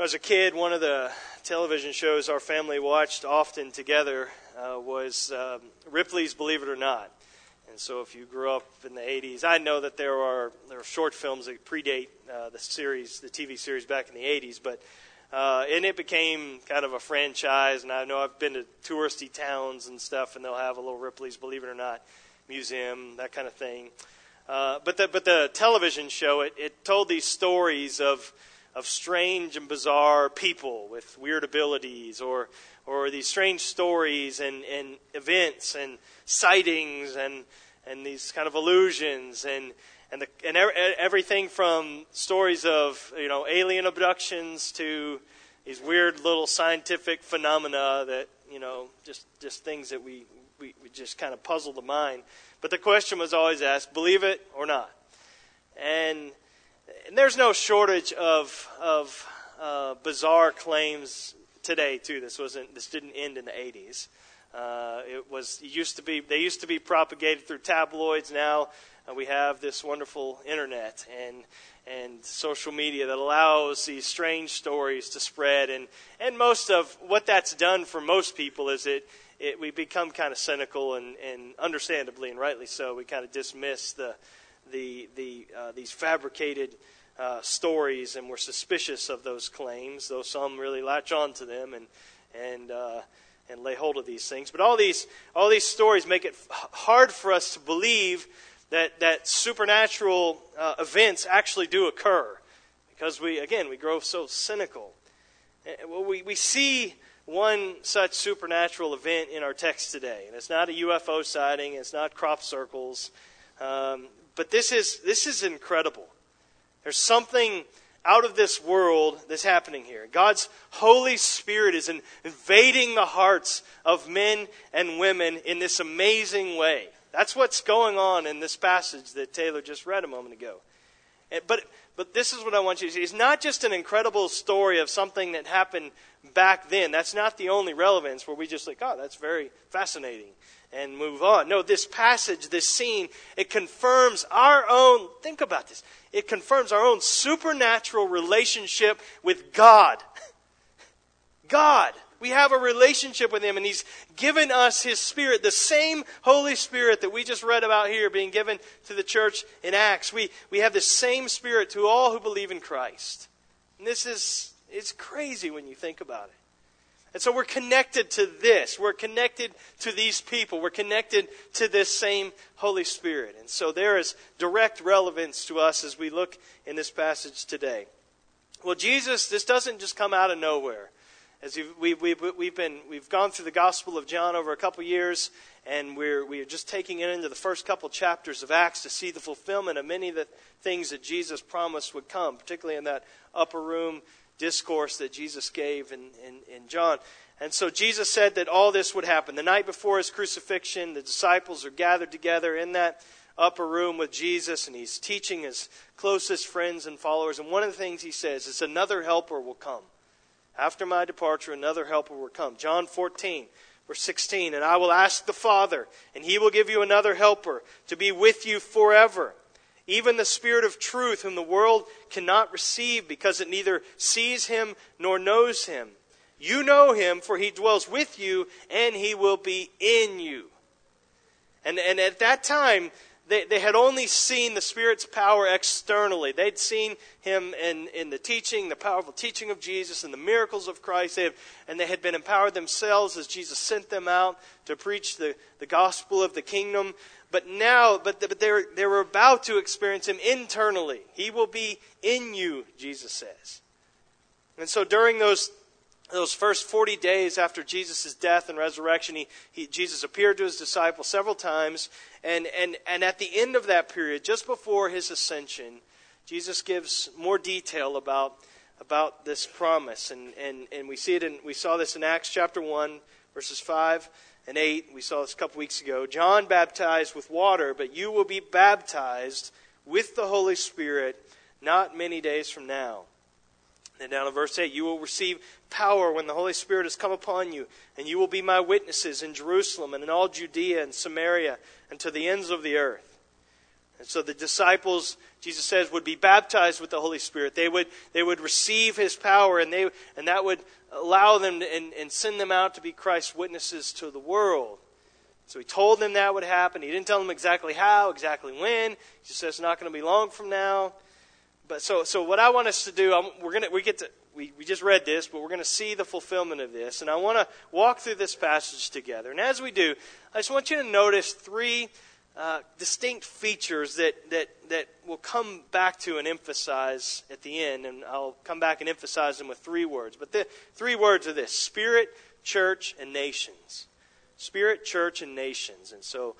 Was a kid, one of the television shows our family watched often together uh, was um, Ripley's Believe It or Not. And so, if you grew up in the 80s, I know that there are there are short films that predate uh, the series, the TV series back in the 80s, but uh, and it became kind of a franchise. And I know I've been to touristy towns and stuff, and they'll have a little Ripley's Believe It or Not museum, that kind of thing. Uh, but the but the television show it, it told these stories of of strange and bizarre people with weird abilities or or these strange stories and, and events and sightings and and these kind of illusions and and the, and everything from stories of you know alien abductions to these weird little scientific phenomena that you know just just things that we we, we just kind of puzzle the mind. But the question was always asked: believe it or not? And and there's no shortage of of uh, bizarre claims today too. This wasn't this didn't end in the 80s. Uh, it was it used to be they used to be propagated through tabloids. Now uh, we have this wonderful internet and and social media that allows these strange stories to spread. And and most of what that's done for most people is it. It, we become kind of cynical and, and understandably and rightly so. We kind of dismiss the the, the uh, these fabricated uh, stories, and we're suspicious of those claims, though some really latch on to them and and uh, and lay hold of these things. But all these all these stories make it hard for us to believe that that supernatural uh, events actually do occur, because we again we grow so cynical. Well, we we see one such supernatural event in our text today, and it's not a UFO sighting, it's not crop circles, um, but this is this is incredible. There's something out of this world that's happening here. God's Holy Spirit is invading the hearts of men and women in this amazing way. That's what's going on in this passage that Taylor just read a moment ago. Eh, but, but this is what I want you to see. It's not just an incredible story of something that happened back then. That's not the only relevance where we just like, oh, that's very fascinating and move on. No, this passage, this scene, it confirms our own, think about this, it confirms our own supernatural relationship with God. God. We have a relationship with Him, and He's given us His Spirit, the same Holy Spirit that we just read about here being given to the church in Acts. We, we have the same Spirit to all who believe in Christ. And this is, it's crazy when you think about it. And so we're connected to this. We're connected to these people. We're connected to this same Holy Spirit. And so there is direct relevance to us as we look in this passage today. Well, Jesus, this doesn't just come out of nowhere. As we've, we've, we've, been, we've gone through the Gospel of John over a couple years, and we're, we're just taking it into the first couple chapters of Acts to see the fulfillment of many of the things that Jesus promised would come, particularly in that upper room discourse that Jesus gave in, in, in John. And so Jesus said that all this would happen. The night before his crucifixion, the disciples are gathered together in that upper room with Jesus, and he's teaching his closest friends and followers. And one of the things he says is, Another helper will come. After my departure, another helper will come. John 14, verse 16. And I will ask the Father, and he will give you another helper to be with you forever even the Spirit of truth, whom the world cannot receive because it neither sees him nor knows him. You know him, for he dwells with you, and he will be in you. And, and at that time, they, they had only seen the Spirit's power externally. They'd seen him in, in the teaching, the powerful teaching of Jesus, and the miracles of Christ. They have, and they had been empowered themselves as Jesus sent them out to preach the, the gospel of the kingdom. But now, but, but they, they were about to experience Him internally. He will be in you, Jesus says. And so during those, those first 40 days after Jesus' death and resurrection, he, he, Jesus appeared to his disciples several times. And, and, and at the end of that period, just before his ascension, Jesus gives more detail about, about this promise. And, and, and we see it in, we saw this in Acts chapter 1, verses 5 and 8. We saw this a couple weeks ago. John baptized with water, but you will be baptized with the Holy Spirit not many days from now. And down in verse 8, you will receive power when the Holy Spirit has come upon you, and you will be my witnesses in Jerusalem and in all Judea and Samaria and to the ends of the earth. And so the disciples, Jesus says, would be baptized with the Holy Spirit. They would, they would receive his power, and, they, and that would allow them to, and, and send them out to be Christ's witnesses to the world. So he told them that would happen. He didn't tell them exactly how, exactly when. He just says it's not going to be long from now. But so, so what I want us to do, I'm, we're to, we get to, we, we just read this, but we're going to see the fulfillment of this. And I want to walk through this passage together. And as we do, I just want you to notice three uh, distinct features that, that, that we'll come back to and emphasize at the end, and I'll come back and emphasize them with three words. But the three words are this Spirit, church, and nations. Spirit, church, and nations. And so,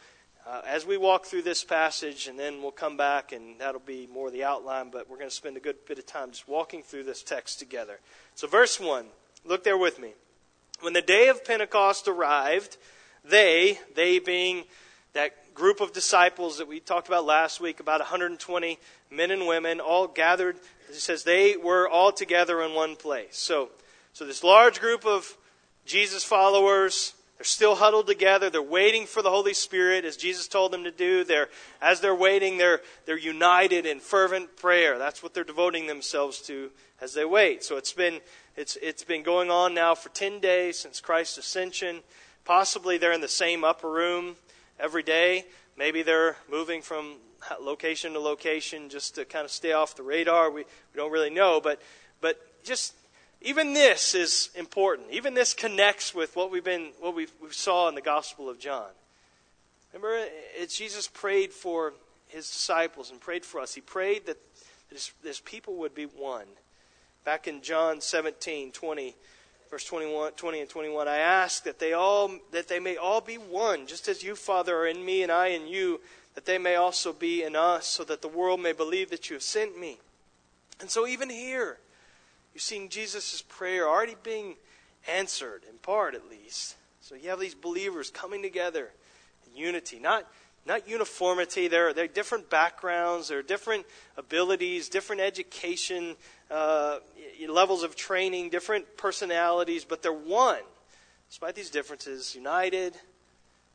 uh, as we walk through this passage, and then we'll come back, and that'll be more the outline, but we're going to spend a good bit of time just walking through this text together. So, verse 1, look there with me. When the day of Pentecost arrived, they, they being that group of disciples that we talked about last week, about 120 men and women, all gathered. It says they were all together in one place. So, so this large group of Jesus followers, they're still huddled together. They're waiting for the Holy Spirit as Jesus told them to do. They're, as they're waiting, they're, they're united in fervent prayer. That's what they're devoting themselves to as they wait. So it's been, it's, it's been going on now for 10 days since Christ's ascension. Possibly they're in the same upper room every day. Maybe they're moving from location to location just to kind of stay off the radar. We, we don't really know, but, but just even this is important. Even this connects with what we've been, what we we saw in the Gospel of John. Remember, it's Jesus prayed for his disciples and prayed for us. He prayed that his, his people would be one. Back in John 17, 20, verse 21, 20 and 21, I ask that they all that they may all be one, just as you, Father, are in me and I in you, that they may also be in us, so that the world may believe that you have sent me. And so even here, you're seeing Jesus' prayer already being answered, in part at least. So you have these believers coming together in unity, not not uniformity. They're, they're different backgrounds, they're different abilities, different education, uh, levels of training, different personalities, but they're one. Despite these differences, united,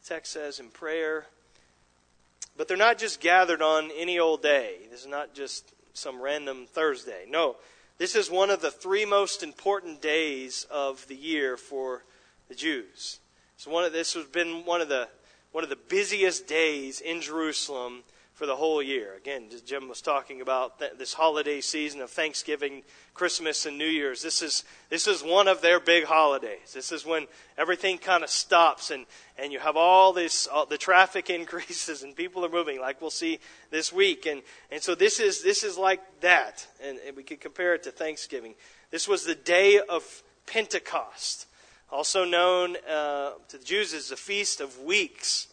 text says, in prayer. But they're not just gathered on any old day. This is not just some random Thursday. No, this is one of the three most important days of the year for the Jews. So one of this has been one of the one of the busiest days in Jerusalem for the whole year. Again, Jim was talking about this holiday season of Thanksgiving, Christmas, and New Year's. This is, this is one of their big holidays. This is when everything kind of stops and, and you have all this, all, the traffic increases and people are moving like we'll see this week. And, and so this is, this is like that. And, and we could compare it to Thanksgiving. This was the day of Pentecost also known uh, to the Jews as the Feast of Weeks.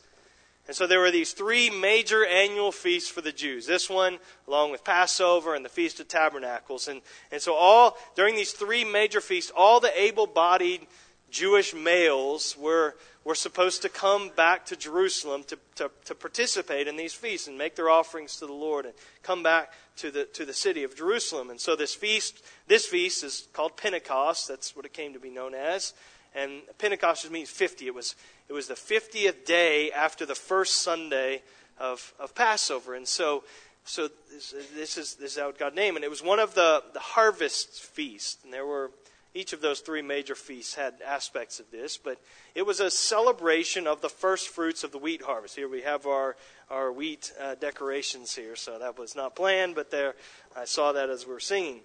And so there were these three major annual feasts for the Jews. This one, along with Passover and the Feast of Tabernacles. And, and so all, during these three major feasts, all the able-bodied Jewish males were, were supposed to come back to Jerusalem to, to, to participate in these feasts and make their offerings to the Lord and come back to the, to the city of Jerusalem. And so this feast, this feast is called Pentecost. That's what it came to be known as. And Pentecost just means 50. It was, it was the 50th day after the first Sunday of, of Passover. And so, so this, this, is, this is how God named it. It was one of the, the harvest feasts. And there were, each of those three major feasts had aspects of this. But it was a celebration of the first fruits of the wheat harvest. Here we have our, our wheat uh, decorations here. So that was not planned, but there, I saw that as we were singing.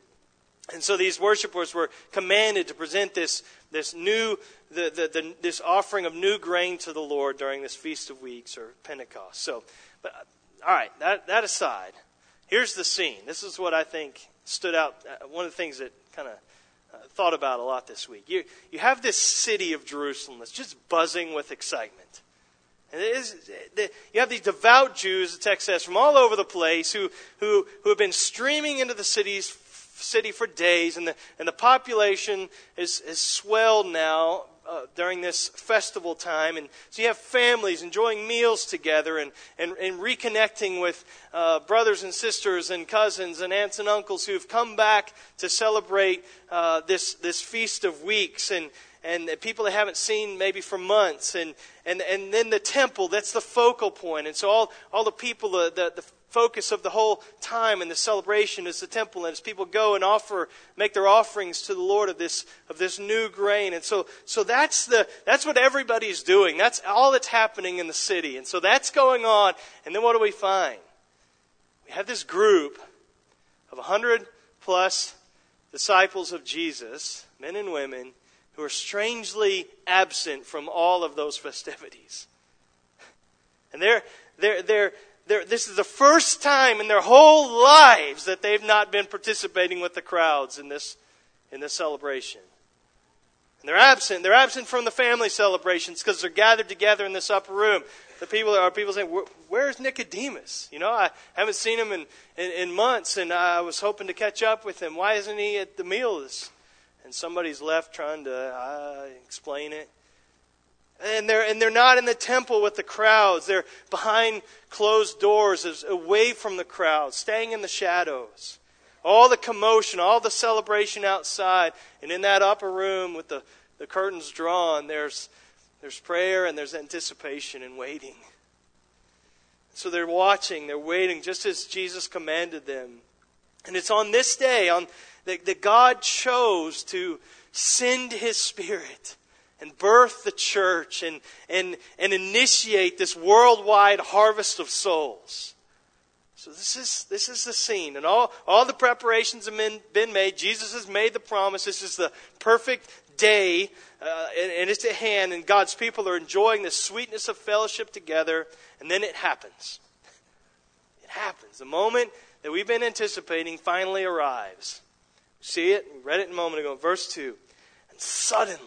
And so these worshipers were commanded to present this, this new, the, the, the, this offering of new grain to the Lord during this Feast of Weeks or Pentecost. So, but, all right, that, that aside, here's the scene. This is what I think stood out. Uh, one of the things that kind of uh, thought about a lot this week. You, you have this city of Jerusalem that's just buzzing with excitement. And it is, you have these devout Jews, the text says, from all over the place who, who, who have been streaming into the cities city for days, and the, and the population is, is swelled now uh, during this festival time. And so you have families enjoying meals together and, and, and reconnecting with uh, brothers and sisters and cousins and aunts and uncles who've come back to celebrate uh, this, this Feast of Weeks. And, and people they haven't seen maybe for months. And, and, and then the temple, that's the focal point. And so all, all the people, the, the, the focus of the whole time and the celebration is the temple. And as people go and offer, make their offerings to the Lord of this, of this new grain. And so, so that's the, that's what everybody's doing. That's all that's happening in the city. And so that's going on. And then what do we find? We have this group of 100 plus disciples of Jesus, men and women, who are strangely absent from all of those festivities. And they're, they're, they're, they're, this is the first time in their whole lives that they've not been participating with the crowds in this, in this celebration. And they're absent. They're absent from the family celebrations because they're gathered together in this upper room. The people are people saying, "Where's Nicodemus? You know, I haven't seen him in, in, in months, and I was hoping to catch up with him. Why isn't he at the meals?" And somebody's left trying to uh, explain it. And they're, and they're not in the temple with the crowds. They're behind closed doors, away from the crowds, staying in the shadows. All the commotion, all the celebration outside. And in that upper room with the, the curtains drawn, there's, there's prayer and there's anticipation and waiting. So they're watching, they're waiting, just as Jesus commanded them. And it's on this day on, that, that God chose to send His Spirit and birth the church and, and, and initiate this worldwide harvest of souls. So this is, this is the scene. And all, all the preparations have been, been made. Jesus has made the promise. This is the perfect day, uh, and, and it's at hand, and God's people are enjoying the sweetness of fellowship together, and then it happens. It happens. The moment that we've been anticipating finally arrives. See it? We read it a moment ago. Verse 2. And suddenly,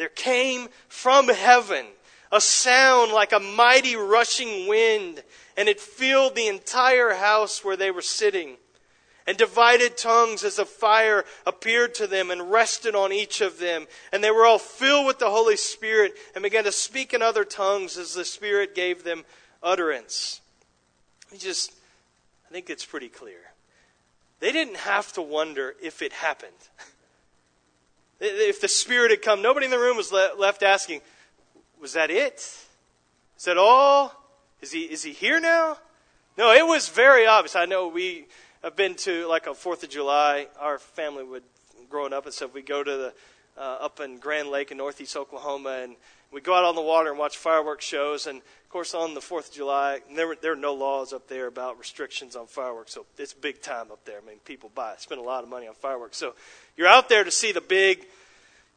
there came from heaven a sound like a mighty rushing wind, and it filled the entire house where they were sitting. And divided tongues as a fire appeared to them and rested on each of them. And they were all filled with the Holy Spirit and began to speak in other tongues as the Spirit gave them utterance. We just, I think it's pretty clear. They didn't have to wonder if it happened. If the Spirit had come, nobody in the room was left asking, Was that it? Is that all? Is he, is he here now? No, it was very obvious. I know we have been to like a 4th of July. Our family would, growing up and stuff, we go to the, uh, up in Grand Lake in northeast Oklahoma and we go out on the water and watch fireworks shows. And of course, on the 4th of July, there, were, there are no laws up there about restrictions on fireworks. So it's big time up there. I mean, people buy, spend a lot of money on fireworks. So you're out there to see the big,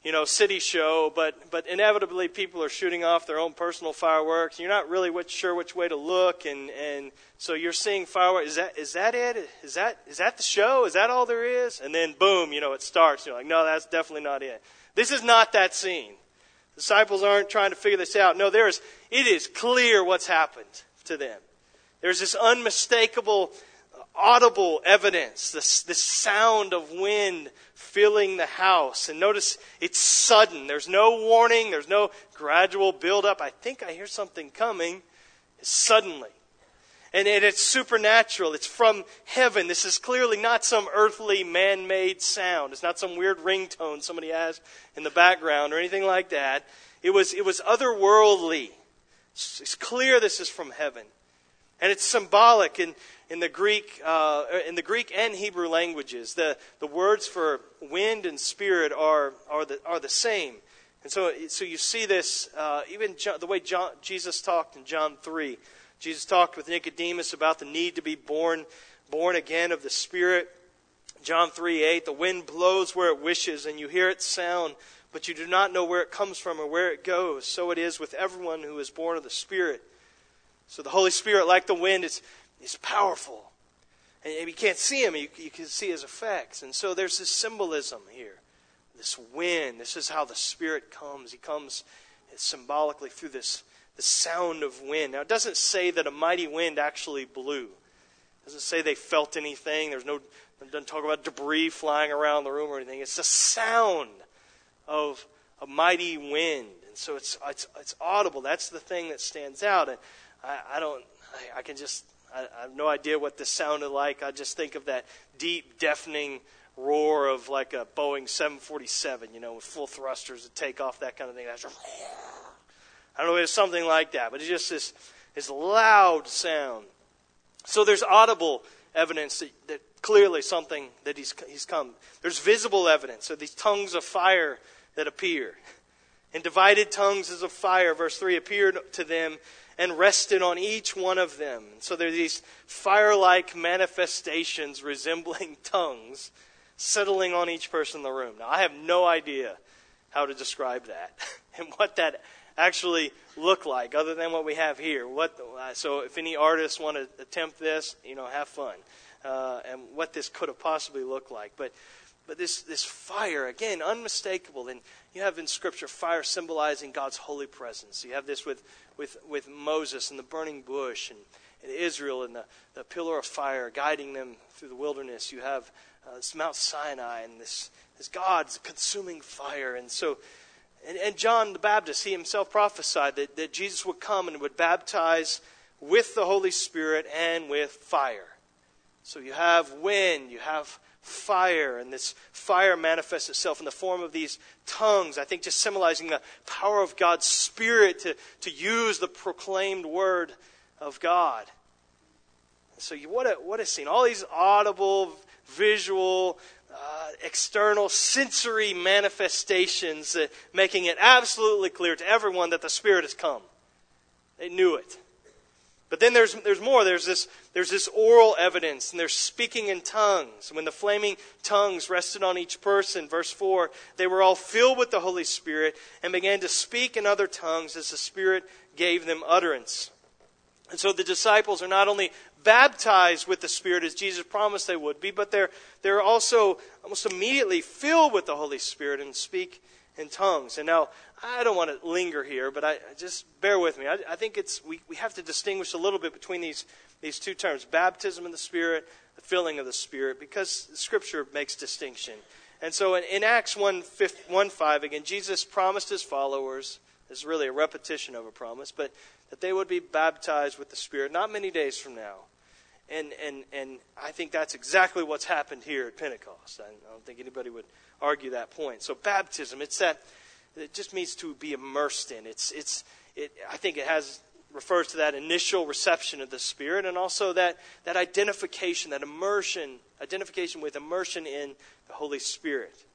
you know, city show, but, but inevitably people are shooting off their own personal fireworks. You're not really which, sure which way to look, and, and so you're seeing fireworks. Is that, is that it? Is that, is that the show? Is that all there is? And then boom, you know, it starts. You're like, no, that's definitely not it. This is not that scene. Disciples aren't trying to figure this out. No, there's, it is clear what's happened to them. There's this unmistakable, audible evidence, this, this sound of wind filling the house. And notice it's sudden. There's no warning, there's no gradual buildup. I think I hear something coming. Suddenly. And it's supernatural. It's from heaven. This is clearly not some earthly man made sound. It's not some weird ringtone somebody has in the background or anything like that. It was, it was otherworldly. It's clear this is from heaven. And it's symbolic in, in, the Greek, uh, in the Greek and Hebrew languages. The, the words for wind and spirit are, are, the, are the same. And so, so you see this, uh, even John, the way John, Jesus talked in John 3. Jesus talked with Nicodemus about the need to be born, born again of the Spirit. John 3 8, the wind blows where it wishes, and you hear its sound, but you do not know where it comes from or where it goes. So it is with everyone who is born of the Spirit. So the Holy Spirit, like the wind, is, is powerful. And you can't see him, you, you can see his effects. And so there's this symbolism here. This wind, this is how the Spirit comes. He comes symbolically through this the sound of wind. Now, it doesn't say that a mighty wind actually blew. It doesn't say they felt anything. There's no, it doesn't talk about debris flying around the room or anything. It's the sound of a mighty wind. And so it's, it's, it's audible. That's the thing that stands out. And I, I don't, I, I can just, I, I have no idea what this sounded like. I just think of that deep, deafening roar of like a Boeing 747, you know, with full thrusters to take off, that kind of thing. That's I don't know, it's something like that, but it's just this, this loud sound. So there's audible evidence that, that clearly something that he's, he's come. There's visible evidence of these tongues of fire that appear. And divided tongues as of fire, verse 3, appeared to them and rested on each one of them. So there are these fire like manifestations resembling tongues settling on each person in the room. Now, I have no idea how to describe that and what that actually looked like other than what we have here. What, so if any artists want to attempt this, you know, have fun. Uh, and what this could have possibly looked like. But, but this, this fire, again, unmistakable. And you have in Scripture fire symbolizing God's holy presence. You have this with, with, with Moses and the burning bush and, and Israel and the, the pillar of fire guiding them through the wilderness. You have uh, this Mount Sinai and this, this God's consuming fire. And so and, and John the Baptist, he himself prophesied that, that Jesus would come and would baptize with the Holy Spirit and with fire. So you have wind, you have fire, and this fire manifests itself in the form of these tongues, I think just symbolizing the power of God's Spirit to, to use the proclaimed word of God. So you, what, a, what a scene. All these audible, visual, uh, external sensory manifestations, uh, making it absolutely clear to everyone that the Spirit has come. They knew it. But then there's, there's more. There's this, there's this oral evidence, and they're speaking in tongues. When the flaming tongues rested on each person, verse 4, they were all filled with the Holy Spirit and began to speak in other tongues as the Spirit gave them utterance. And so the disciples are not only baptized with the Spirit as Jesus promised they would be, but they're, they're also almost immediately filled with the Holy Spirit and speak in tongues. And now, I don't want to linger here, but I, just bear with me. I, I think it's, we, we have to distinguish a little bit between these, these two terms baptism in the Spirit, the filling of the Spirit, because Scripture makes distinction. And so in, in Acts 1, 1 5, again, Jesus promised his followers, this is really a repetition of a promise, but that they would be baptized with the Spirit not many days from now. And, and, and I think that's exactly what's happened here at Pentecost. I don't think anybody would argue that point. So, baptism, it's that, it just means to be immersed in. It's, it's, it, I think it has refers to that initial reception of the Spirit and also that, that identification, that immersion, identification with immersion in the Holy Spirit.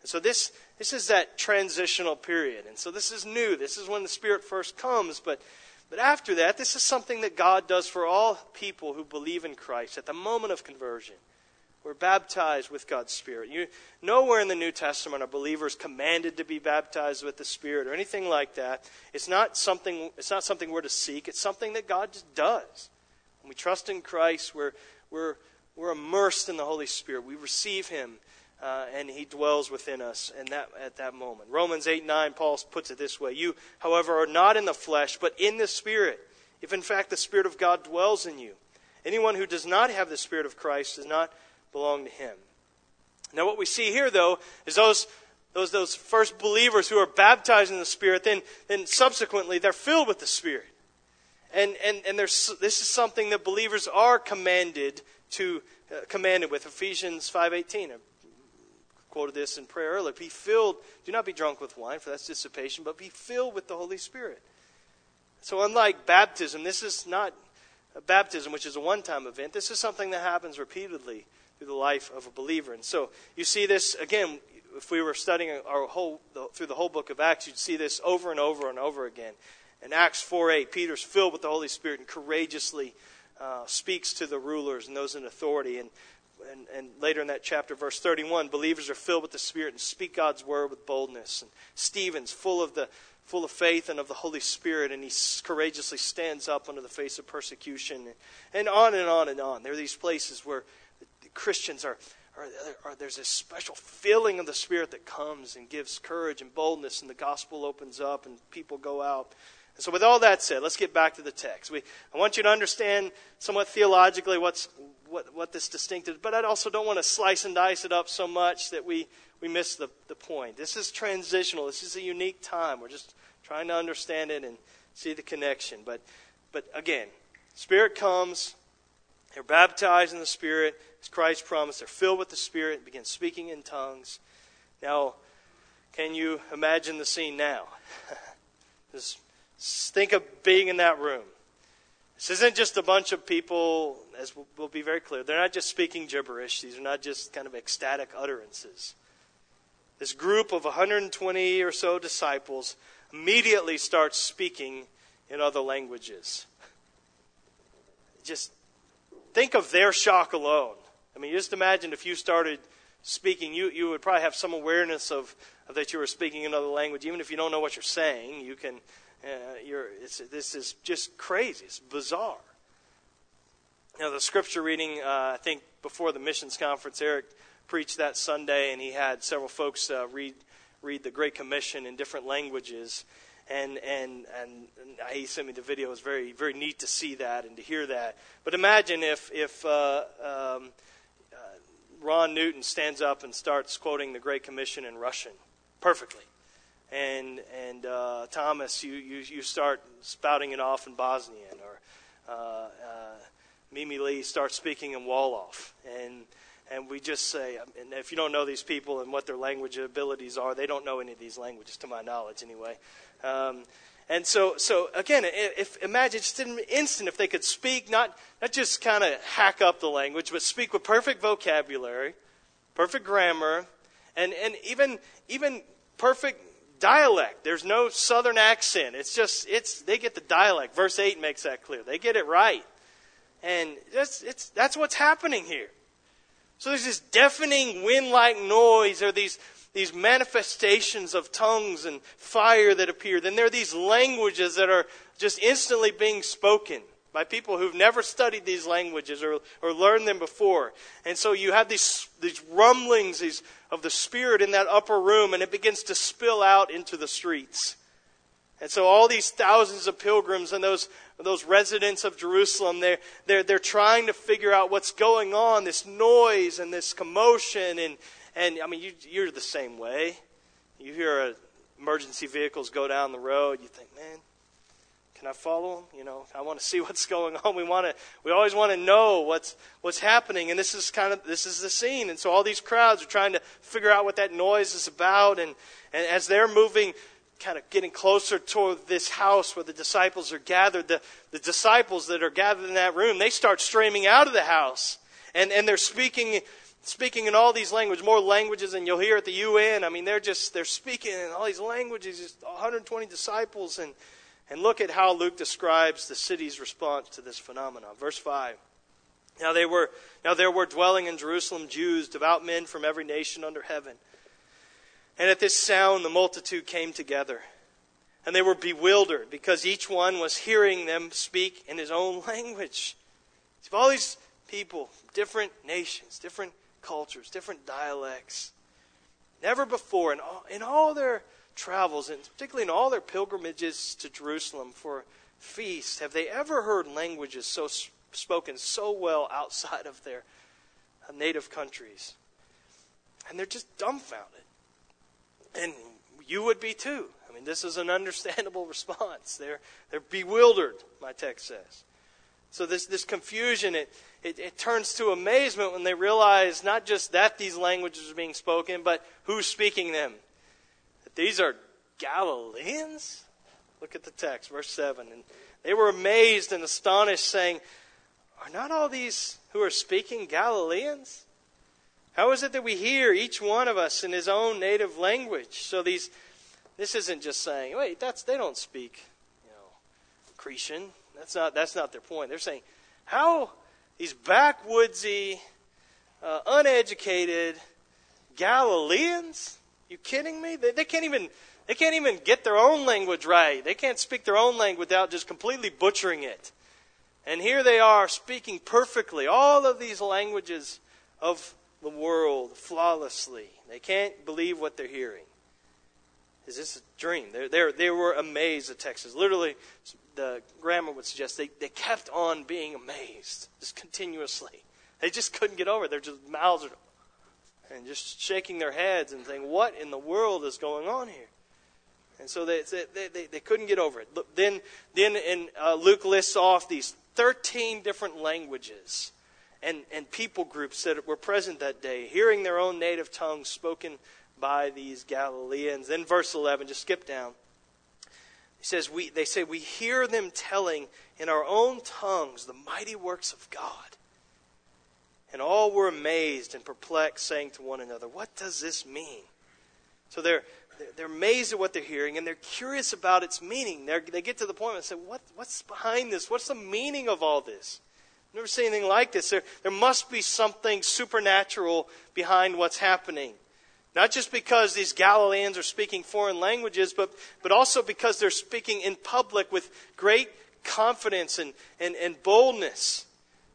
And so this, this is that transitional period. And so this is new. This is when the Spirit first comes, but but after that, this is something that God does for all people who believe in Christ at the moment of conversion. We're baptized with God's Spirit. You, nowhere in the New Testament are believers commanded to be baptized with the Spirit or anything like that. It's not something, it's not something we're to seek. It's something that God just does. When we trust in Christ, we're, we're, we're immersed in the Holy Spirit. We receive Him uh, and he dwells within us in that, at that moment. Romans 8 9, Paul puts it this way You, however, are not in the flesh, but in the Spirit, if in fact the Spirit of God dwells in you. Anyone who does not have the Spirit of Christ does not belong to him. Now, what we see here, though, is those, those, those first believers who are baptized in the Spirit, then, then subsequently they're filled with the Spirit. And, and, and this is something that believers are commanded to uh, commanded with Ephesians 5:18 I quoted this in prayer earlier. Be filled, do not be drunk with wine, for that's dissipation, but be filled with the Holy Spirit. So, unlike baptism, this is not a baptism, which is a one time event. This is something that happens repeatedly through the life of a believer. And so, you see this, again, if we were studying our whole, through the whole book of Acts, you'd see this over and over and over again. In Acts 4 8, Peter's filled with the Holy Spirit and courageously uh, speaks to the rulers and those in authority. And and, and later in that chapter, verse 31, believers are filled with the Spirit and speak God's word with boldness. And Stephen's full of the full of faith and of the Holy Spirit, and he courageously stands up under the face of persecution, and on and on and on. There are these places where Christians are, are, are, there's a special filling of the Spirit that comes and gives courage and boldness, and the gospel opens up, and people go out. And so, with all that said, let's get back to the text. We, I want you to understand somewhat theologically what's what, what this distinctive, but I also don't want to slice and dice it up so much that we, we miss the, the point. This is transitional. This is a unique time. We're just trying to understand it and see the connection. But, but again, Spirit comes, they're baptized in the Spirit, as Christ promised. They're filled with the Spirit and begin speaking in tongues. Now, can you imagine the scene now? Just think of being in that room. This isn't just a bunch of people, as we'll be very clear, they're not just speaking gibberish. These are not just kind of ecstatic utterances. This group of 120 or so disciples immediately starts speaking in other languages. Just think of their shock alone. I mean, just imagine if you started speaking, you, you would probably have some awareness of, of that you were speaking another language. Even if you don't know what you're saying, you can, uh, you're, this is just crazy. It's bizarre. Know, the scripture reading, uh, I think before the missions conference, Eric preached that Sunday, and he had several folks uh, read, read the Great Commission in different languages and and and he sent me the video. It was very very neat to see that and to hear that. But imagine if if uh, um, Ron Newton stands up and starts quoting the Great Commission in Russian perfectly, and and uh, Thomas, you, you you start spouting it off in Bosnian, or uh, uh, Mimi Lee starts speaking in Wolof, and and we just say, and if you don't know these people and what their language abilities are, they don't know any of these languages, to my knowledge, anyway. Um, and so, so again, if imagine just in an instant if they could speak, not not just kind of hack up the language, but speak with perfect vocabulary, perfect grammar, and and even even perfect dialect. There's no southern accent. It's just it's they get the dialect. Verse eight makes that clear. They get it right, and that's it's that's what's happening here. So there's this deafening wind-like noise, or these these manifestations of tongues and fire that appear. Then there are these languages that are just instantly being spoken by people who've never studied these languages or, or learned them before. And so you have these, these rumblings these, of the Spirit in that upper room, and it begins to spill out into the streets. And so all these thousands of pilgrims and those, those residents of Jerusalem, they're, they're, they're trying to figure out what's going on, this noise and this commotion and, and I mean, you, you're the same way. You hear a, emergency vehicles go down the road, you think, man, can I follow them? You know, I want to see what's going on. We want to, we always want to know what's what's happening, and this is kind of this is the scene. And so all these crowds are trying to figure out what that noise is about, and and as they're moving, kind of getting closer toward this house where the disciples are gathered, the the disciples that are gathered in that room, they start streaming out of the house, and and they're speaking speaking in all these languages, more languages than you'll hear at the UN. I mean, they're just they're speaking in all these languages, just 120 disciples, and and look at how Luke describes the city's response to this phenomenon. Verse five. Now they were now there were dwelling in Jerusalem Jews, devout men from every nation under heaven. And at this sound the multitude came together. And they were bewildered because each one was hearing them speak in his own language. all these people, different nations, different cultures, different dialects. Never before in all, in all their travels, and particularly in all their pilgrimages to Jerusalem for feasts, have they ever heard languages so spoken so well outside of their native countries. And they're just dumbfounded. And you would be too. I mean, this is an understandable response. They're, they're bewildered, my text says. So this, this confusion, it, it, it, turns to amazement when they realize not just that these languages are being spoken, but who's speaking them. That these are Galileans? Look at the text, verse 7. And they were amazed and astonished, saying, Are not all these who are speaking Galileans? How is it that we hear each one of us in his own native language? So these this isn't just saying, wait, that's they don't speak, you know, Cretan. That's not that's not their point. They're saying, how these backwoodsy, uh, uneducated Galileans? You kidding me? They, they can't even they can't even get their own language right. They can't speak their own language without just completely butchering it. And here they are speaking perfectly all of these languages of the world flawlessly. They can't believe what they're hearing. Is this a dream? They're, they're, they were amazed at Texas. Literally, the grammar would suggest they, they kept on being amazed, just continuously. They just couldn't get over it. Their just mouths are, and just shaking their heads and saying, What in the world is going on here? And so they, they, they, they couldn't get over it. Then, then in, uh, Luke lists off these 13 different languages and, and people groups that were present that day, hearing their own native tongues spoken by these Galileans. Then, verse 11, just skip down. He says, we, they say, we hear them telling in our own tongues the mighty works of God. And all were amazed and perplexed, saying to one another, What does this mean? So they're, they're amazed at what they're hearing and they're curious about its meaning. They're, they get to the point and say, what, What's behind this? What's the meaning of all this? I've never seen anything like this. There, there must be something supernatural behind what's happening. Not just because these Galileans are speaking foreign languages, but, but also because they're speaking in public with great confidence and, and, and boldness.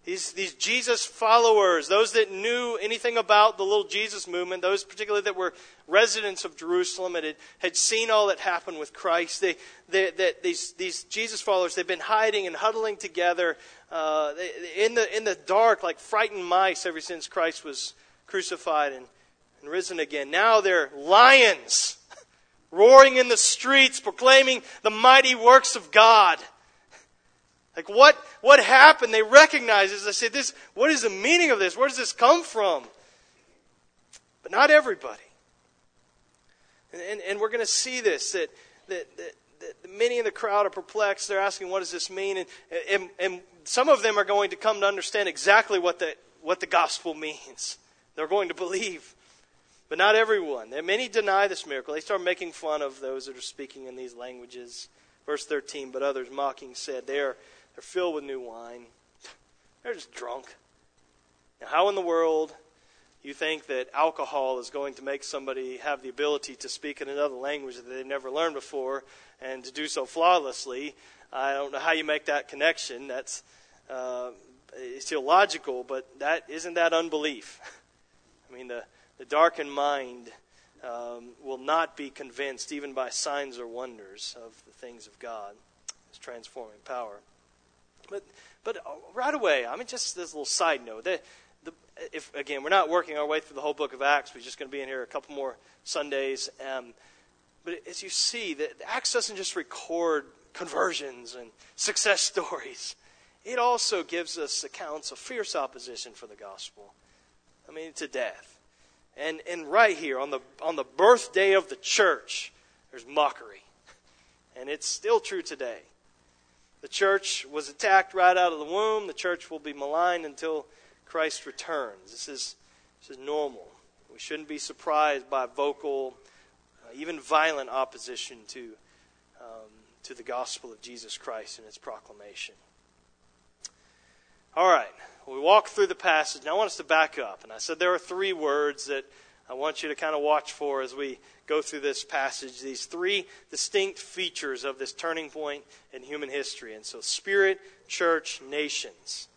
These, these Jesus followers, those that knew anything about the little Jesus movement, those particularly that were residents of Jerusalem and had, had seen all that happened with Christ, they, they, that these, these Jesus followers, they've been hiding and huddling together uh, in, the, in the dark like frightened mice ever since Christ was crucified and, and risen again. Now they're lions roaring in the streets, proclaiming the mighty works of God. Like what, what happened? They recognize this. They say, this, what is the meaning of this? Where does this come from? But not everybody. And, and, and we're going to see this, that, that, that, that, many in the crowd are perplexed. They're asking, what does this mean? And, and, and some of them are going to come to understand exactly what the, what the gospel means. They're going to believe. But not everyone. Many deny this miracle. They start making fun of those that are speaking in these languages. Verse 13, but others mocking said, They are they're filled with new wine. They're just drunk. Now, how in the world you think that alcohol is going to make somebody have the ability to speak in another language that they've never learned before and to do so flawlessly? I don't know how you make that connection. That's uh, it's illogical, but that isn't that unbelief. I mean, the the darkened mind um, will not be convinced even by signs or wonders of the things of God. His transforming power. But, but right away, I mean, just this little side note. The, the, if again, we're not working our way through the whole book of Acts. We're just going to be in here a couple more Sundays. Um, but as you see, the Acts doesn't just record conversions and success stories. It also gives us accounts of fierce opposition for the gospel. I mean, to death. And, and right here, on the, on the birthday of the church, there's mockery. And it's still true today. The church was attacked right out of the womb. The church will be maligned until Christ returns. This is, this is normal. We shouldn't be surprised by vocal, uh, even violent opposition to, um, to the gospel of Jesus Christ and its proclamation. All right, we walk through the passage. Now I want us to back up. And I said there are three words that I want you to kind of watch for as we go through this passage. These three distinct features of this turning point in human history. And so, spirit, church, nations.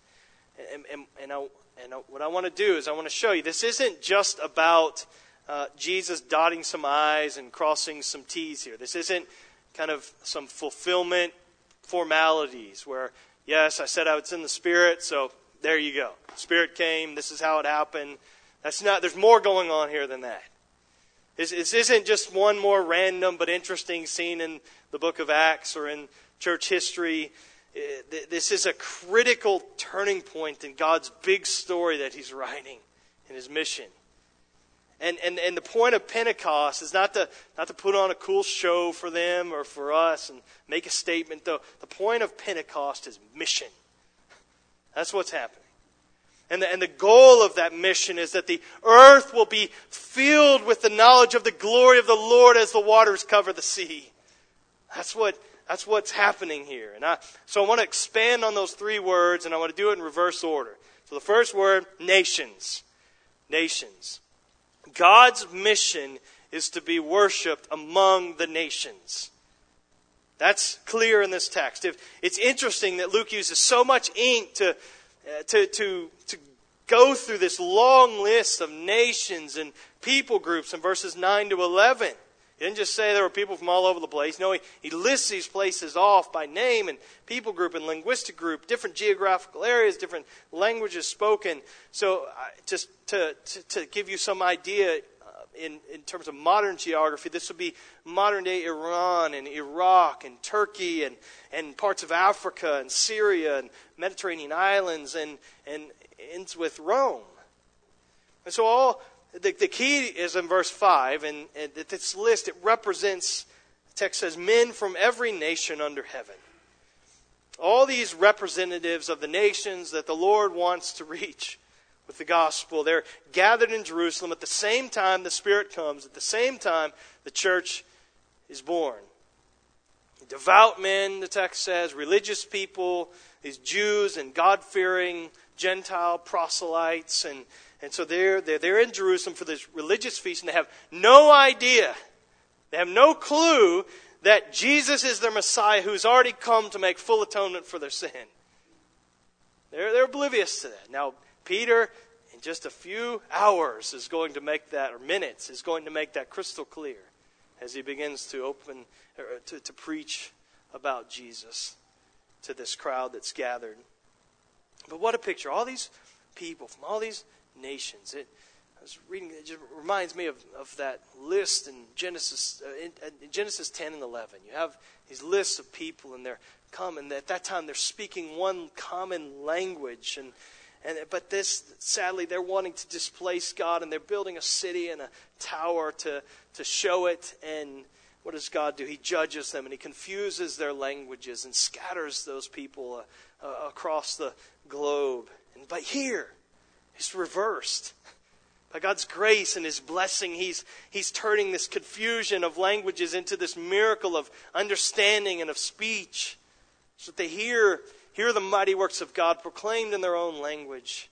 And, and, and, I, and what I want to do is I want to show you this isn't just about uh, Jesus dotting some I's and crossing some T's here. This isn't kind of some fulfillment formalities where, yes, I said I was in the Spirit, so there you go. Spirit came, this is how it happened. That's not, there's more going on here than that. This, this isn't just one more random but interesting scene in the book of Acts or in church history. Eh, this is a critical turning point in God's big story that He's writing in His mission. And, and, and the point of Pentecost is not to, not to put on a cool show for them or for us and make a statement, though. The point of Pentecost is mission. That's what's happening. And the, and the goal of that mission is that the earth will be filled with the knowledge of the glory of the Lord as the waters cover the sea. That's what, that's what's happening here. And I, so I want to expand on those three words and I want to do it in reverse order. So the first word, nations. Nations. God's mission is to be worshiped among the nations. That's clear in this text. If, it's interesting that Luke uses so much ink to uh, to, to, to go through this long list of nations and people groups in verses 9 to 11. He didn't just say there were people from all over the place. No, he, he lists these places off by name and people group and linguistic group, different geographical areas, different languages spoken. So, uh, just to, to, to, give you some idea, in, in terms of modern geography, this would be modern day Iran and Iraq and Turkey and, and parts of Africa and Syria and Mediterranean islands and, and ends with Rome. And so all the, the key is in verse 5, and, and this list, it represents the text says, men from every nation under heaven. All these representatives of the nations that the Lord wants to reach with the gospel, they're gathered in Jerusalem at the same time the Spirit comes, at the same time the church is born. Devout men, the text says, religious people, these Jews and God fearing Gentile proselytes. And, and so they're, they're, they're in Jerusalem for this religious feast, and they have no idea, they have no clue that Jesus is their Messiah who's already come to make full atonement for their sin. They're, they're oblivious to that. Now, Peter, in just a few hours, is going to make that, or minutes, is going to make that crystal clear as he begins to open, to, to preach about Jesus to this crowd that's gathered. But what a picture. All these people from all these nations. It, I was reading, it just reminds me of, of that list in Genesis, uh, in, in Genesis 10 and 11. You have these lists of people, and they're common. At that time, they're speaking one common language. And, and, but this, sadly, they're wanting to displace God, and they're building a city and a tower to, to show it. And what does God do? He judges them, and He confuses their languages and scatters those people uh, uh, across the globe. And, but here, it's reversed. By God's grace and His blessing, He's, he's turning this confusion of languages into this miracle of understanding and of speech. So that they hear, hear the mighty works of God proclaimed in their own language.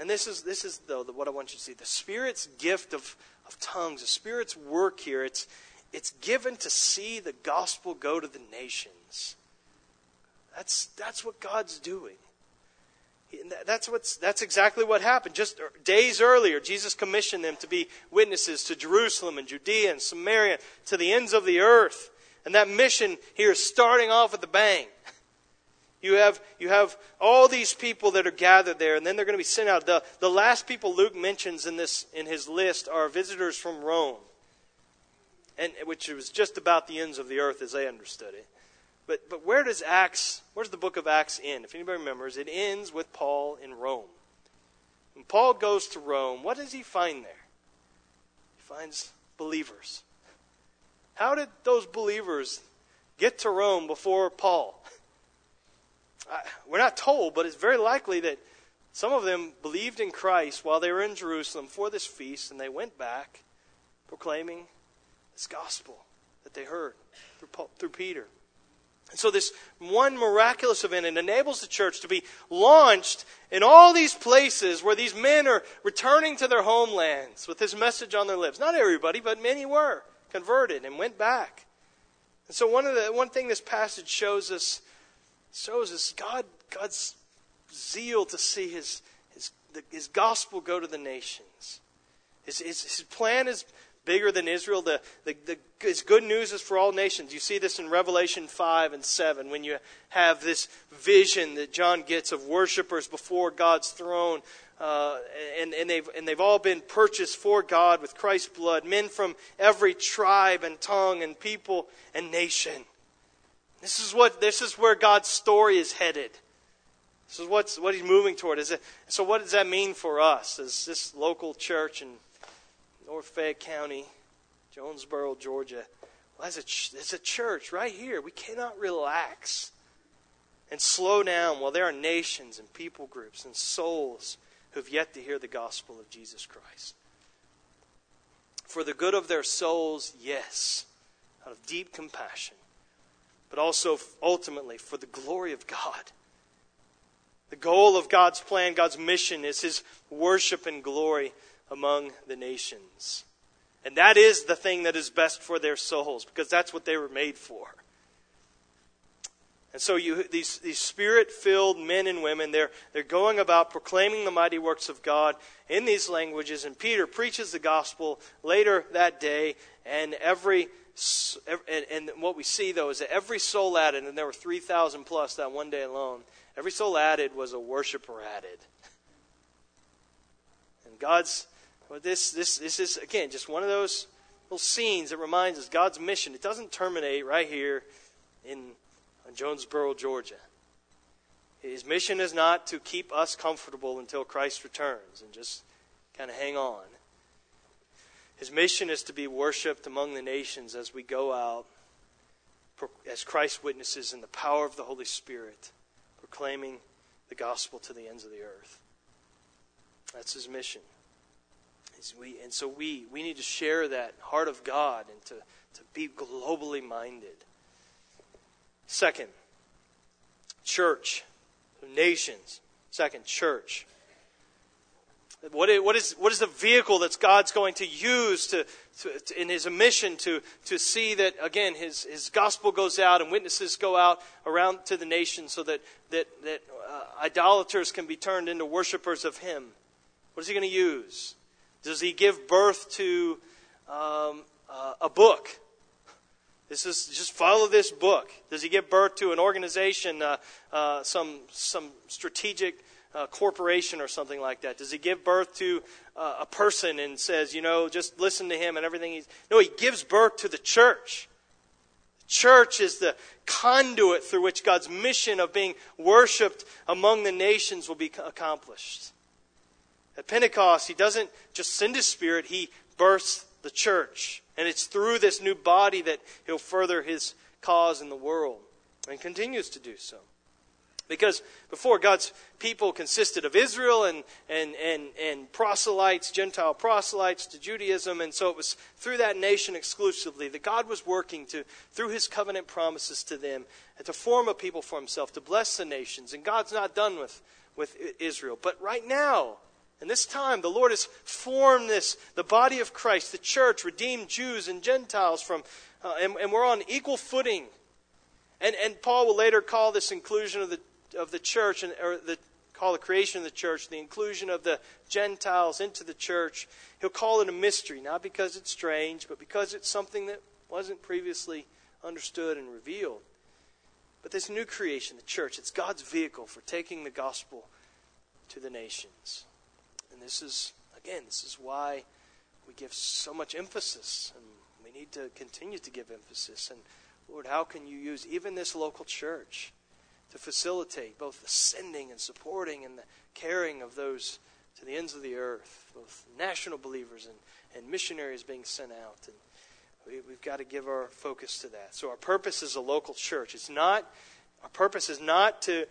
And this is, this is though, what I want you to see. The Spirit's gift of, of tongues, the Spirit's work here, it's, it's given to see the gospel go to the nations. That's, that's what God's doing. That's, what's, that's exactly what happened. Just er, days earlier, Jesus commissioned them to be witnesses to Jerusalem and Judea and Samaria, to the ends of the earth. And that mission here is starting off with a bang. You have, you have all these people that are gathered there, and then they're going to be sent out. The, the last people Luke mentions in, this, in his list are visitors from Rome, and, which was just about the ends of the earth as they understood it. But, but where does Acts, where does the book of Acts end? If anybody remembers, it ends with Paul in Rome. When Paul goes to Rome, what does he find there? He finds believers. How did those believers get to Rome before Paul? I, we're not told, but it's very likely that some of them believed in Christ while they were in Jerusalem for this feast, and they went back proclaiming this gospel that they heard through, Paul, through Peter. And so, this one miraculous event it enables the church to be launched in all these places where these men are returning to their homelands with this message on their lips. Not everybody, but many were converted and went back. And so, one of the one thing this passage shows us shows us God God's zeal to see His His, the, his gospel go to the nations. His, his, his plan is bigger than Israel. The, the, the, it's good news is for all nations. You see this in Revelation 5 and 7 when you have this vision that John gets of worshipers before God's throne. Uh, and, and, they've, and they've all been purchased for God with Christ's blood. Men from every tribe and tongue and people and nation. This is, what, this is where God's story is headed. This is what's, what he's moving toward. Is it, so, what does that mean for us as this local church in North Fayette County, Jonesboro, Georgia. Well, as a, as a church right here, we cannot relax and slow down while there are nations and people groups and souls who've yet to hear the gospel of Jesus Christ. For the good of their souls, yes, out of deep compassion, but also ultimately for the glory of God. The goal of God's plan, God's mission, is His worship and glory among the nations. And that is the thing that is best for their souls because that's what they were made for. And so you, these, these spirit filled men and women, they're, they're going about proclaiming the mighty works of God in these languages. And Peter preaches the gospel later that day. And every and, and what we see, though, is that every soul added, and there were 3,000 plus that one day alone, every soul added was a worshiper added. And God's well, this, this, this is, again, just one of those little scenes that reminds us God's mission. It doesn't terminate right here in Jonesboro, Georgia. His mission is not to keep us comfortable until Christ returns and just kind of hang on. His mission is to be worshiped among the nations as we go out as Christ witnesses in the power of the Holy Spirit, proclaiming the gospel to the ends of the earth. That's his mission. We, and so we, we need to share that heart of God and to, to be globally minded. Second, church, nations. Second, church. What is, what is, the vehicle that God's going to use to, to, to, in his mission to, to see that, again, his, his gospel goes out and witnesses go out around to the nation so that, that, that uh, idolaters can be turned into worshipers of him? What is he going to use? Does he give birth to um, uh, a book? This is just follow this book. Does he give birth to an organization, uh, uh some some strategic uh, corporation or something like that? Does he give birth to uh, a person and says, you know, just listen to him and everything he's. No, he gives birth to the church. The church is the conduit through which God's mission of being worshiped among the nations will be accomplished. At Pentecost, he doesn't just send his spirit, he births the church. And it's through this new body that he'll further his cause in the world and continues to do so. Because before God's people consisted of Israel and, and, and, and proselytes, Gentile proselytes to Judaism, and so it was through that nation exclusively that God was working to, through his covenant promises to them, to form a people for himself, to bless the nations. And God's not done with, with Israel. But right now, in this time, the Lord has formed this, the body of Christ, the church, redeemed Jews and Gentiles from, uh, and, and we're on equal footing. And, and Paul will later call this inclusion of the of the church, and, or the, call the creation of the church, the inclusion of the Gentiles into the church, he'll call it a mystery, not because it's strange, but because it's something that wasn't previously understood and revealed. But this new creation, the church, it's God's vehicle for taking the gospel to the nations. And this is, again, this is why we give so much emphasis, and we need to continue to give emphasis. And Lord, how can you use even this local church? To facilitate both the sending and supporting and the caring of those to the ends of the earth, both national believers and, and missionaries being sent out. And we, we've got to give our focus to that. So our purpose is a local church. It's not, our purpose is not to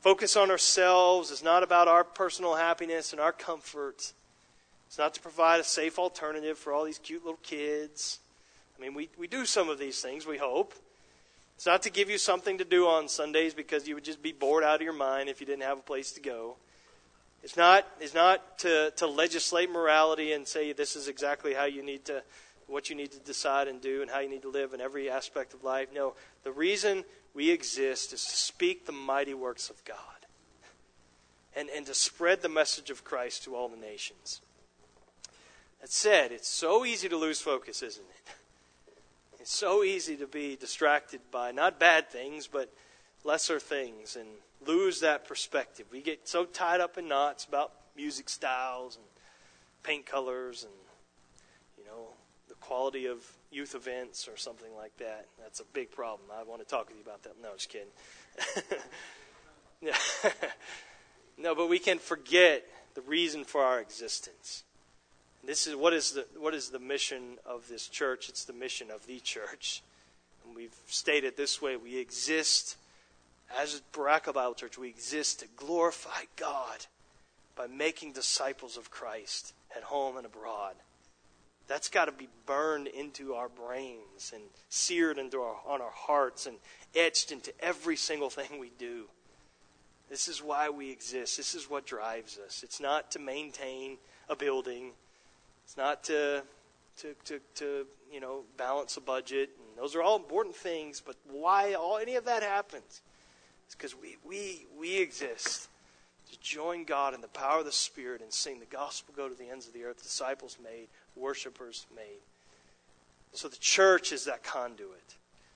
focus on ourselves. It's not about our personal happiness and our comfort. It's not to provide a safe alternative for all these cute little kids. I mean, we, we do some of these things, we hope. It's not to give you something to do on Sundays because you would just be bored out of your mind if you didn't have a place to go. It's not, it's not to, to legislate morality and say this is exactly how you need to, what you need to decide and do and how you need to live in every aspect of life. No, the reason we exist is to speak the mighty works of God and, and to spread the message of Christ to all the nations. That said, it's so easy to lose focus, isn't it? It's so easy to be distracted by not bad things, but lesser things and lose that perspective. We get so tied up in knots about music styles and paint colors and, you know, the quality of youth events or something like that. That's a big problem. I want to talk with you about that. No, just kidding. no, but we can forget the reason for our existence. This is what is the what is the mission of this church? It's the mission of the church. And we've stated this way: we exist as Baraka Bible Church. We exist to glorify God by making disciples of Christ at home and abroad. That's got to be burned into our brains and seared into our, on our hearts and etched into every single thing we do. This is why we exist. This is what drives us. It's not to maintain a building. It's not to, to, to, to you know, balance a budget. And those are all important things, but why all any of that happens is because we, we, we exist to join God in the power of the Spirit and sing the gospel go to the ends of the earth, disciples made, worshipers made. So the church is that conduit.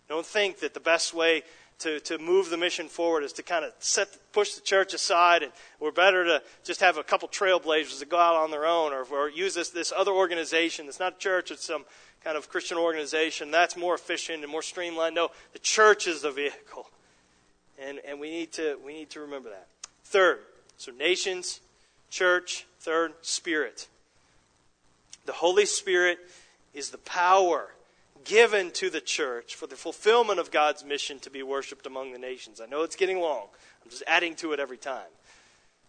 Don't think that the best way to, to move the mission forward is to kind of set, push the church aside, and we're better to just have a couple trailblazers that go out on their own, or, or use this, this other organization that's not a church, it's some kind of Christian organization. That's more efficient and more streamlined. No, the church is the vehicle. And, and we, need to, we need to remember that. Third, so nations, church. Third, spirit. The Holy Spirit is the power given to the church for the fulfillment of God's mission to be worshiped among the nations. I know it's getting long. I'm just adding to it every time.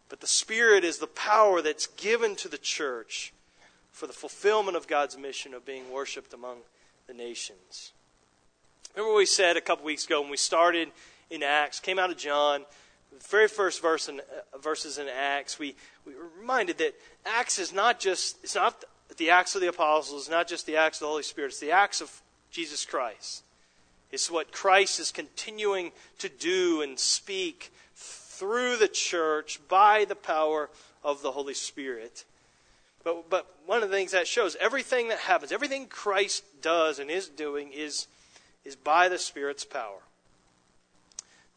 But the Spirit is the power that's given to the church for the fulfillment of God's mission of being worshiped among the nations. Remember what we said a couple weeks ago when we started in Acts, came out of John, the very first verse in, uh, verses in Acts, we, we were reminded that Acts is not just, it's not the Acts of the Apostles, it's not just the Acts of the Holy Spirit, it's the Acts of Jesus Christ. It's what Christ is continuing to do and speak through the church by the power of the Holy Spirit. But, but one of the things that shows everything that happens, everything Christ does and is doing is, is by the Spirit's power.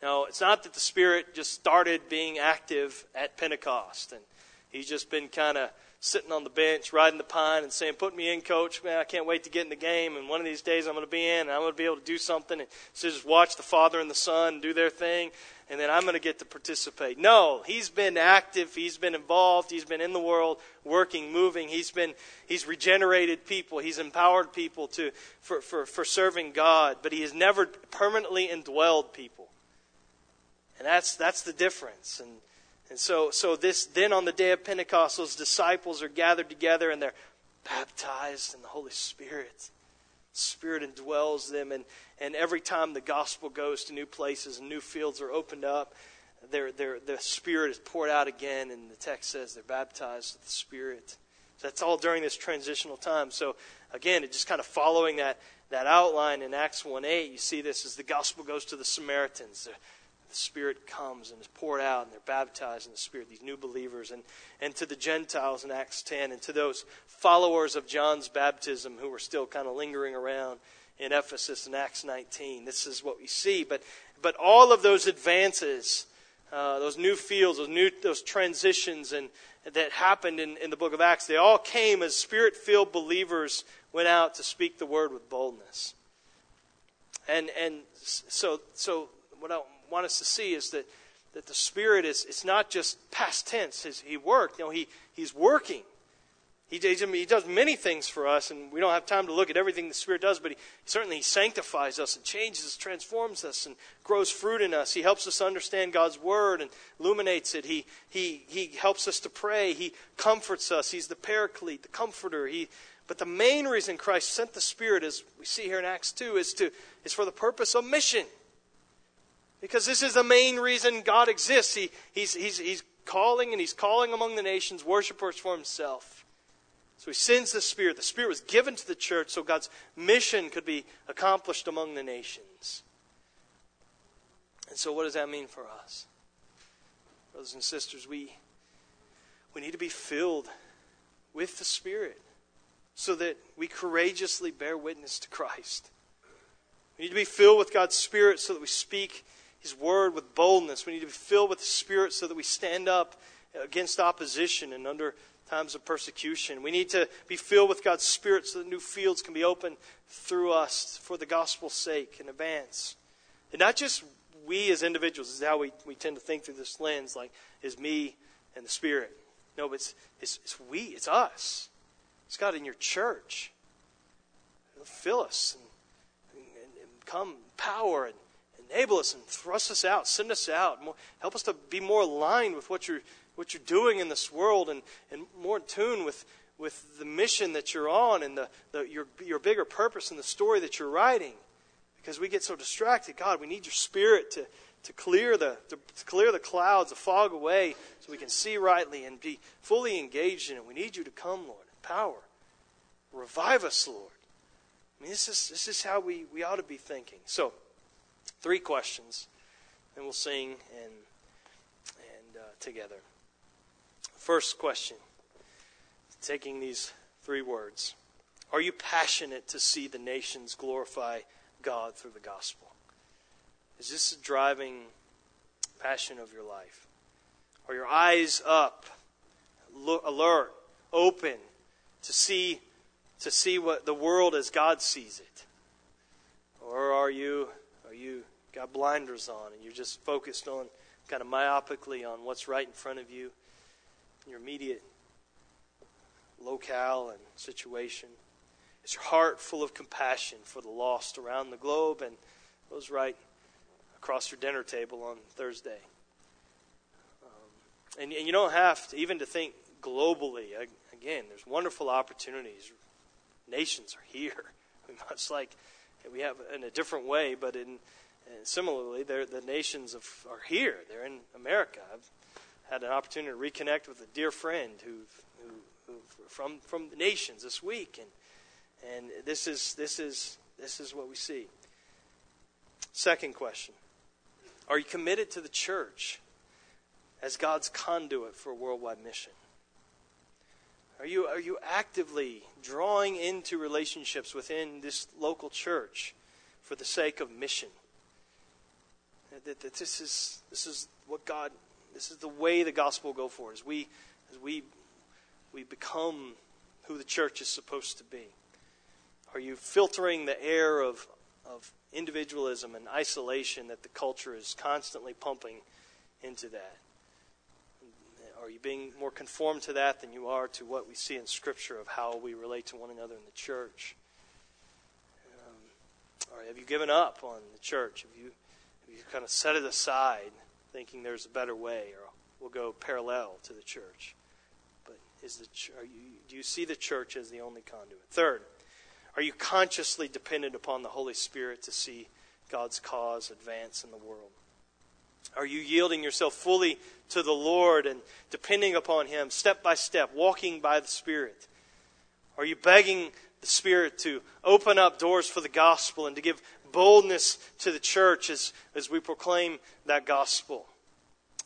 Now, it's not that the Spirit just started being active at Pentecost and he's just been kind of sitting on the bench, riding the pine, and saying, Put me in, coach. Man, I can't wait to get in the game. And one of these days I'm going to be in, and I'm going to be able to do something. And so just watch the Father and the Son do their thing, and then I'm going to get to participate. No, he's been active. He's been involved. He's been in the world, working, moving. He's been he's regenerated people. He's empowered people to for, for, for serving God, but he has never permanently indwelled people. And that's that's the difference. And and so, so this then on the day of Pentecost, those disciples are gathered together and they're baptized in the Holy Spirit. Spirit indwells them, and, and every time the gospel goes to new places and new fields are opened up, their, their, the Spirit is poured out again, and the text says they're baptized with the Spirit. So that's all during this transitional time. So again, it just kind of following that, that outline in Acts 1 8, you see this as the gospel goes to the Samaritans Spirit comes and is poured out, and they're baptized in the Spirit, these new believers, and, and to the Gentiles in Acts 10, and to those followers of John's baptism who were still kind of lingering around in Ephesus in Acts 19. This is what we see. But, but all of those advances, uh, those new fields, those, new, those transitions and, that happened in, in the book of Acts, they all came as spirit filled believers went out to speak the word with boldness. And, and so, so what I want us to see is that, that the Spirit is it's not just past tense. He worked. You know, he, he's working. He, he does many things for us, and we don't have time to look at everything the Spirit does, but he, certainly He sanctifies us and changes us, transforms us, and grows fruit in us. He helps us understand God's Word and illuminates it. He, he, he helps us to pray. He comforts us. He's the paraclete, the comforter. He, but the main reason Christ sent the Spirit, as we see here in Acts 2, is, to, is for the purpose of mission. Because this is the main reason God exists. He, he's, he's, he's calling and he's calling among the nations worshipers for himself. So he sends the Spirit. The Spirit was given to the church so God's mission could be accomplished among the nations. And so, what does that mean for us? Brothers and sisters, we, we need to be filled with the Spirit so that we courageously bear witness to Christ. We need to be filled with God's Spirit so that we speak his Word with boldness. We need to be filled with the Spirit so that we stand up against opposition and under times of persecution. We need to be filled with God's Spirit so that new fields can be opened through us for the gospel's sake and advance. And not just we as individuals, this is how we, we tend to think through this lens, like is me and the Spirit. No, but it's, it's, it's we, it's us. It's God in your church. fill us and, and, and come power and enable us and thrust us out, send us out. More, help us to be more aligned with what you're, what you're doing in this world and, and more in tune with, with the mission that you're on and the, the, your, your bigger purpose and the story that you're writing. Because we get so distracted. God, we need your spirit to, to, clear the, to, to clear the clouds, the fog away, so we can see rightly and be fully engaged in it. We need you to come, Lord, in power. Revive us, Lord. I mean, this is, this is how we, we ought to be thinking. So, Three questions, and we'll sing and, and uh, together. First question, taking these three words Are you passionate to see the nations glorify God through the gospel? Is this a driving passion of your life? Are your eyes up, alert, open to see to see what the world as God sees it? Or are you you got blinders on and you're just focused on kind of myopically on what's right in front of you, your immediate locale and situation? Is your heart full of compassion for the lost around the globe and those right across your dinner table on Thursday? Um, and, and you don't have to even to think globally. Again, there's wonderful opportunities. Nations are here, much like we have in a different way, but in similarly, the nations of, are here. They're in America. I've had an opportunity to reconnect with a dear friend who, who, who from from the nations this week, and and this is this is this is what we see. Second question: Are you committed to the church as God's conduit for a worldwide mission? Are you are you actively drawing into relationships within this local church for the sake of mission? That, that this is this is what God this is the way the gospel will go for as we as we we become who the church is supposed to be. Are you filtering the air of of individualism and isolation that the culture is constantly pumping into that? Are you being more conformed to that than you are to what we see in Scripture of how we relate to one another in the church? Um, or have you given up on the church? Have you, have you kind of set it aside thinking there's a better way, or we'll go parallel to the church. But is the are you, do you see the church as the only conduit? Third, are you consciously dependent upon the Holy Spirit to see God's cause advance in the world? Are you yielding yourself fully to the Lord and depending upon Him step by step, walking by the Spirit? Are you begging the Spirit to open up doors for the gospel and to give boldness to the church as, as we proclaim that gospel?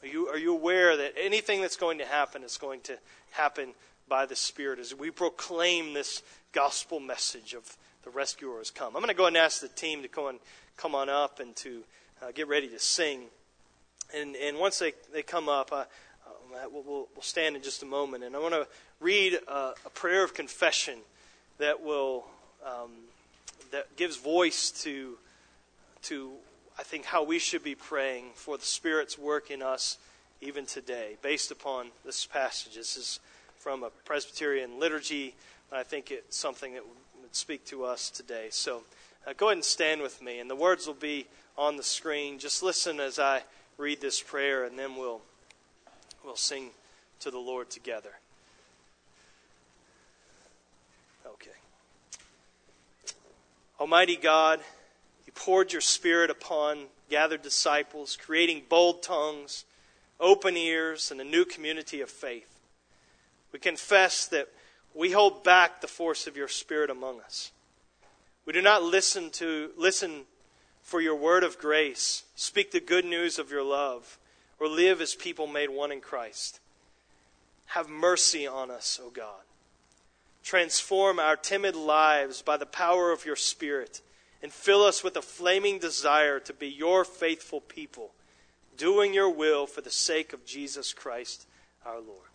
Are you, are you aware that anything that's going to happen is going to happen by the Spirit as we proclaim this gospel message of the rescuer has come? I'm going to go and ask the team to come on, come on up and to uh, get ready to sing. And, and once they, they come up, uh, we'll, we'll, stand in just a moment. And I want to read a, a prayer of confession that will um, that gives voice to, to, I think, how we should be praying for the Spirit's work in us even today, based upon this passage. This is from a Presbyterian liturgy, and I think it's something that would speak to us today. So uh, go ahead and stand with me, and the words will be on the screen. Just listen as I read this prayer, and then we'll, we'll sing to the Lord together. Okay. Almighty God, you poured your Spirit upon gathered disciples, creating bold tongues, open ears, and a new community of faith. We confess that we hold back the force of your Spirit among us. We do not listen to listen for your word of grace, speak the good news of your love, or live as people made one in Christ. Have mercy on us, O God. Transform our timid lives by the power of your Spirit and fill us with a flaming desire to be your faithful people, doing your will for the sake of Jesus Christ our Lord.